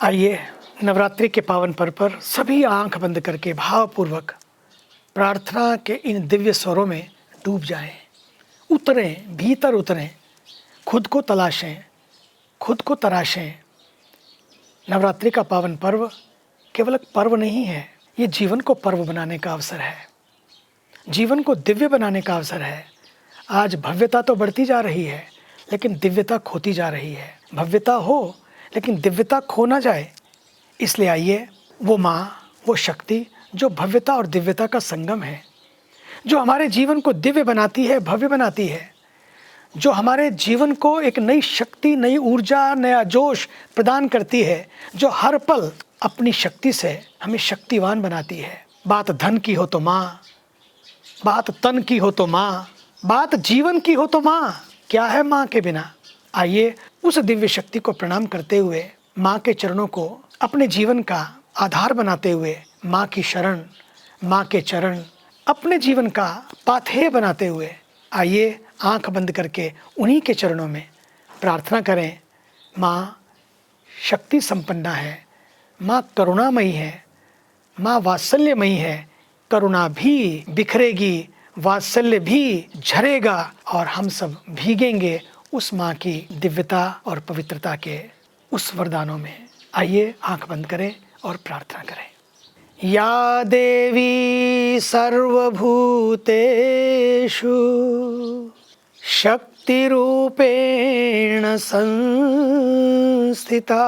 आइए नवरात्रि के पावन पर्व पर सभी आँख बंद करके भावपूर्वक प्रार्थना के इन दिव्य स्वरों में डूब जाएँ, उतरें भीतर उतरें खुद को तलाशें खुद को तराशें। नवरात्रि का पावन पर्व केवल एक पर्व नहीं है ये जीवन को पर्व बनाने का अवसर है। जीवन को दिव्य बनाने का अवसर है। आज भव्यता तो बढ़ती जा रही है लेकिन दिव्यता खोती जा रही है। भव्यता हो लेकिन दिव्यता खो ना जाए। इसलिए आइए, वो माँ, वो शक्ति, जो भव्यता और दिव्यता का संगम है, जो हमारे जीवन को दिव्य बनाती है, भव्य बनाती है, जो हमारे जीवन को एक नई शक्ति, नई ऊर्जा, नया जोश प्रदान करती है, जो हर पल अपनी शक्ति से हमें शक्तिवान बनाती है। बात धन की हो तो माँ, बात तन की हो तो माँ, बात जीवन की हो तो माँ, क्या है माँ के बिना? आइए उस दिव्य शक्ति को प्रणाम करते हुए माँ के चरणों को अपने जीवन का आधार बनाते हुए माँ की शरण, माँ के चरण, अपने जीवन का पाथेय बनाते हुए आइए आँख बंद करके उन्हीं के चरणों में प्रार्थना करें, माँ, शक्ति संपन्ना है, माँ करुणामयी है, माँ वात्सल्यमयी है, करुणा भी बिखरेगी, वात्सल्य भी झरेगा और हम सब भीगेंगे उस माँ की दिव्यता और पवित्रता के उस वरदानों में आइए, आँख बंद करें और प्रार्थना करें। या देवी सर्वभूतेषु, शक्तिरूपेण संस्थिता।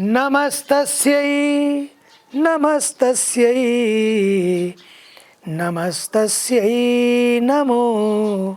नमस्तस्यै नमस्तस्यै नमस्तस्यै नमो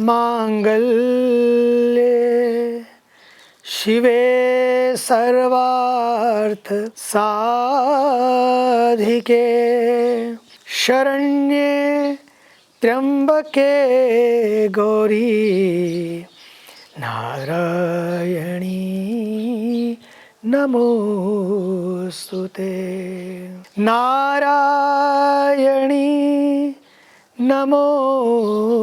माङ्गल्ये शिवे सर्वार्थ साधिके शरण्ये त्र्यंबके गौरी नारायणी नमोस्तुते नारायणी नमोस्तुते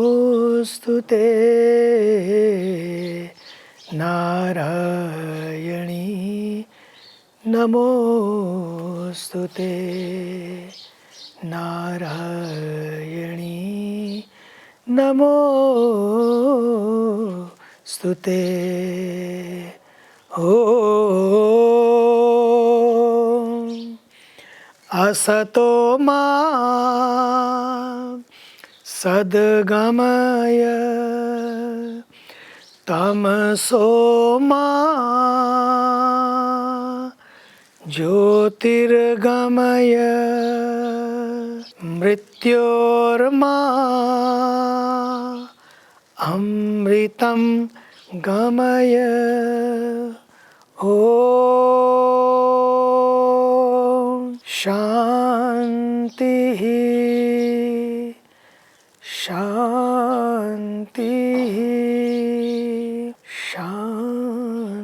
नारायणी नमोस्तुते नारायणी नमो स्तुते ओ असतो मा सद्गमय। तमसो मा ज्योतिर्गमय। मृत्योर्मा अमृतं गमय। ओ शान्तिः। शान्ति शान्ति